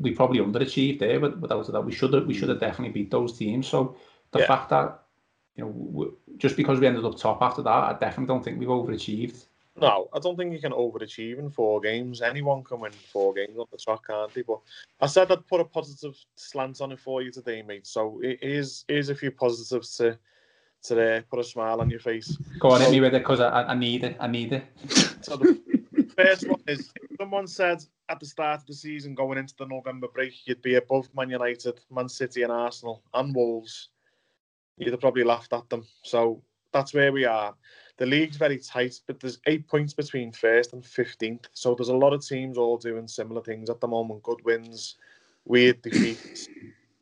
we probably underachieved there. But without that, we should have we should have definitely beat those teams. So the yeah. fact that you know just because we ended up top after that, I definitely don't think we've overachieved. No, I don't think you can overachieve in four games. Anyone can win four games on the track, can't they? But I said I'd put a positive slant on it for you today, mate. So here's here's a few positives to to uh, put a smile on your face. Go on, so, hit me with it because I, I need it. I need it. So the first one is someone said at the start of the season, going into the November break, you'd be above Man United, Man City, and Arsenal and Wolves. You'd have probably laughed at them. So that's where we are. The league's very tight, but there's eight points between first and 15th. So there's a lot of teams all doing similar things at the moment. Good wins, weird defeats,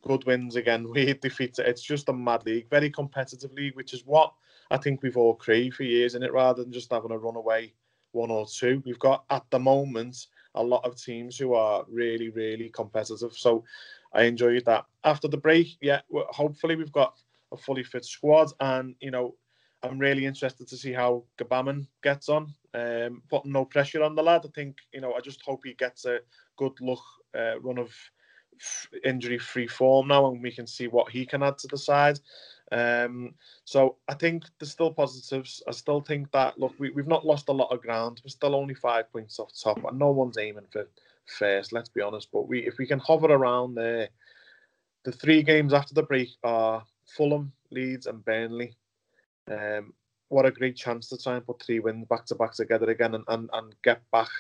good wins again, weird defeats. It's just a mad league, very competitive league, which is what I think we've all craved for years in it, rather than just having a runaway one or two. We've got at the moment a lot of teams who are really, really competitive. So I enjoyed that. After the break, yeah, hopefully we've got a fully fit squad, and you know, I'm really interested to see how Gbamin gets on. Um, putting no pressure on the lad. I think you know, I just hope he gets a good look uh, run of injury-free form now, and we can see what he can add to the side. Um, so I think there's still positives. I still think that look, we, we've not lost a lot of ground. We're still only five points off top, and no one's aiming for first. Let's be honest. But we, if we can hover around there, the three games after the break are Fulham, Leeds, and Burnley. Um, what a great chance to try and put three wins back to back together again and, and, and get back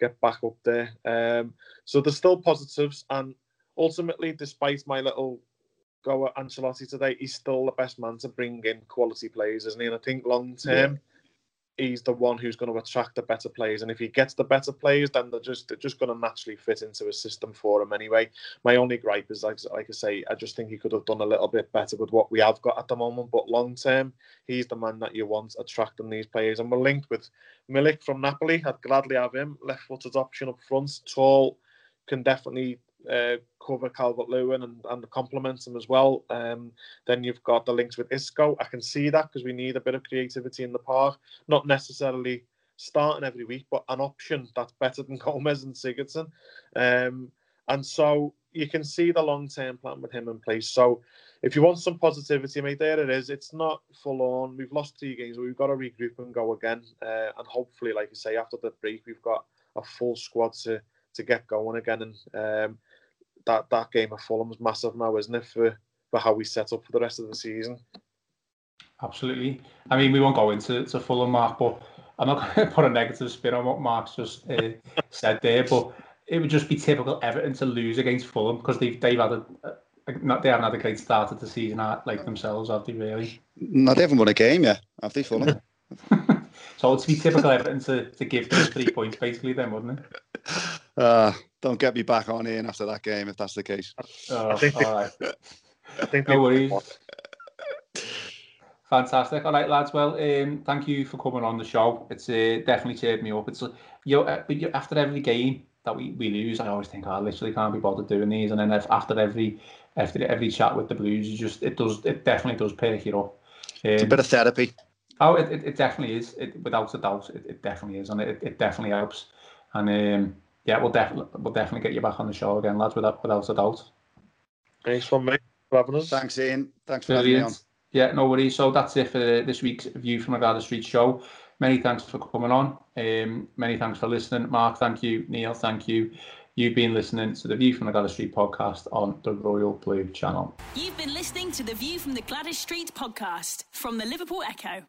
get back up there. Um, so there's still positives, and ultimately, despite my little go at Ancelotti today, he's still the best man to bring in quality players, isn't he? And I think long term. He's the one who's going to attract the better players. And if he gets the better players, then they're just they're just going to naturally fit into a system for him anyway. My only gripe is like like I say, I just think he could have done a little bit better with what we have got at the moment. But long term, he's the man that you want attracting these players. And we're linked with Milik from Napoli. I'd gladly have him. Left-footed option up front, tall, can definitely uh, cover Calvert Lewin and, and complement him as well. Um, then you've got the links with Isco. I can see that because we need a bit of creativity in the park. Not necessarily starting every week, but an option that's better than Gomes and Sigurdsson. Um, and so you can see the long term plan with him in place. So if you want some positivity, mate, there it is. It's not full on. We've lost three games, but we've got to regroup and go again. Uh, and hopefully, like I say, after the break, we've got a full squad to to get going again. And um, that that game of Fulham's massive now, isn't it, for for how we set up for the rest of the season? Absolutely. I mean, we won't go into to Fulham, Mark, but I'm not going to put a negative spin on what Mark's just uh, said there, but it would just be typical Everton to lose against Fulham because they've they've had a, a not, they haven't had a great start to the season like themselves, have they really? No, they haven't won a game yet, have they, Fulham? so it's be typical Everton to, to give them three points basically then, wouldn't it? Uh, don't get me back on in after that game if that's the case. Oh, I think all right. I think no worries. Fantastic. All right, lads. Well, um, thank you for coming on the show. It's uh, definitely cheered me up. It's uh, you know, uh, after every game that we, we lose, I always think oh, I literally can't be bothered doing these. And then after every after every chat with the Blues, you just it does it definitely does perk you up. Um, it's a bit of therapy. Oh, it, it, it definitely is. It, without a doubt, it, it definitely is, and it, it definitely helps. And um, yeah, we'll definitely we'll definitely get you back on the show again, lads, without without a doubt. Thanks for me for having us. Thanks, Ian. Thanks for Brilliant. having me on. Yeah, no worries. So that's it for this week's View from Agada Street show. Many thanks for coming on. Um, many thanks for listening. Mark, thank you. Neil, thank you. You've been listening to the View from the Gwladys Street podcast on the Royal Blue channel. You've been listening to the View from the Gwladys Street podcast from the Liverpool Echo.